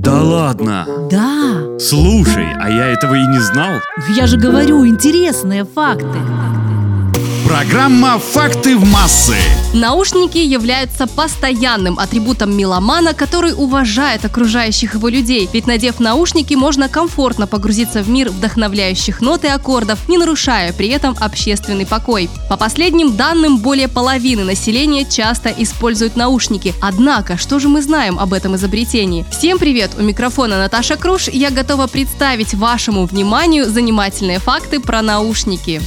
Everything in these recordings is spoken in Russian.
Да ладно. Да, Слушай, а я этого и не знал. я же говорю, интересные факты. Программа «Факты в массы». Наушники являются постоянным атрибутом меломана, который уважает окружающих его людей. Ведь надев наушники, можно комфортно погрузиться в мир вдохновляющих нот и аккордов, не нарушая при этом общественный покой. По последним данным, более половины населения часто используют наушники. Однако, что же мы знаем об этом изобретении? Всем привет! У микрофона Наташа Круш. Я готова представить вашему вниманию занимательные факты про наушники.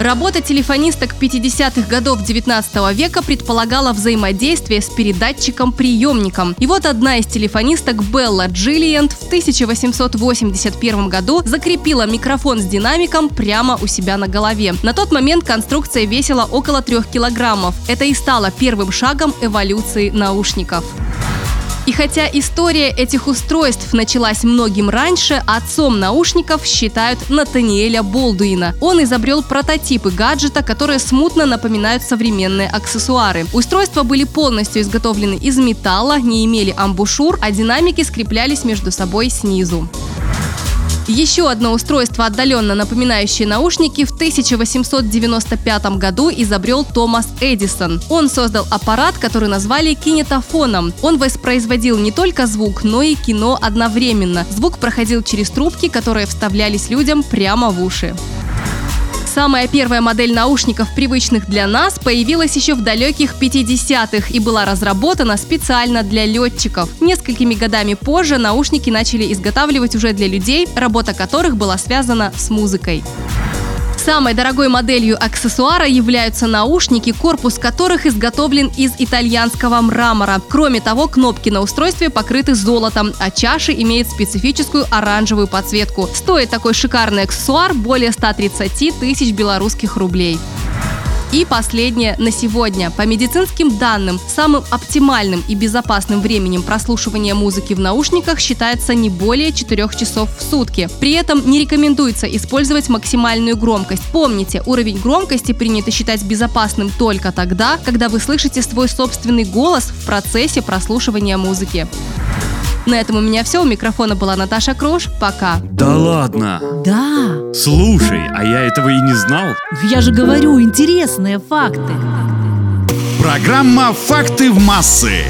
Работа телефонисток 50-х годов 19 века предполагала взаимодействие с передатчиком-приемником. И вот одна из телефонисток Белла Джиллиант в 1881 году закрепила микрофон с динамиком прямо у себя на голове. На тот момент конструкция весила около 3 килограммов. Это и стало первым шагом эволюции наушников. И хотя история этих устройств началась многим раньше, отцом наушников считают Натаниэля Болдуина. Он изобрел прототипы гаджета, которые смутно напоминают современные аксессуары. Устройства были полностью изготовлены из металла, не имели амбушюр, а динамики скреплялись между собой снизу. Еще одно устройство, отдаленно напоминающее наушники, в 1895 году изобрел Томас Эдисон. Он создал аппарат, который назвали кинетофоном. Он воспроизводил не только звук, но и кино одновременно. Звук проходил через трубки, которые вставлялись людям прямо в уши. Самая первая модель наушников, привычных для нас, появилась еще в далеких 50-х и была разработана специально для летчиков. Несколькими годами позже наушники начали изготавливать уже для людей, работа которых была связана с музыкой. Самой дорогой моделью аксессуара являются наушники, корпус которых изготовлен из итальянского мрамора. Кроме того, кнопки на устройстве покрыты золотом, а чаши имеют специфическую оранжевую подсветку. Стоит такой шикарный аксессуар более 130 тысяч белорусских рублей. И последнее на сегодня. По медицинским данным, самым оптимальным и безопасным временем прослушивания музыки в наушниках считается не более 4 часов в сутки. При этом не рекомендуется использовать максимальную громкость. Помните, уровень громкости принято считать безопасным только тогда, когда вы слышите свой собственный голос в процессе прослушивания музыки. На этом у меня все. У микрофона была Наташа Крош. Пока. Да ладно. Да, Слушай, а я этого и не знал. я же говорю, интересные факты. Программа «Факты в массы».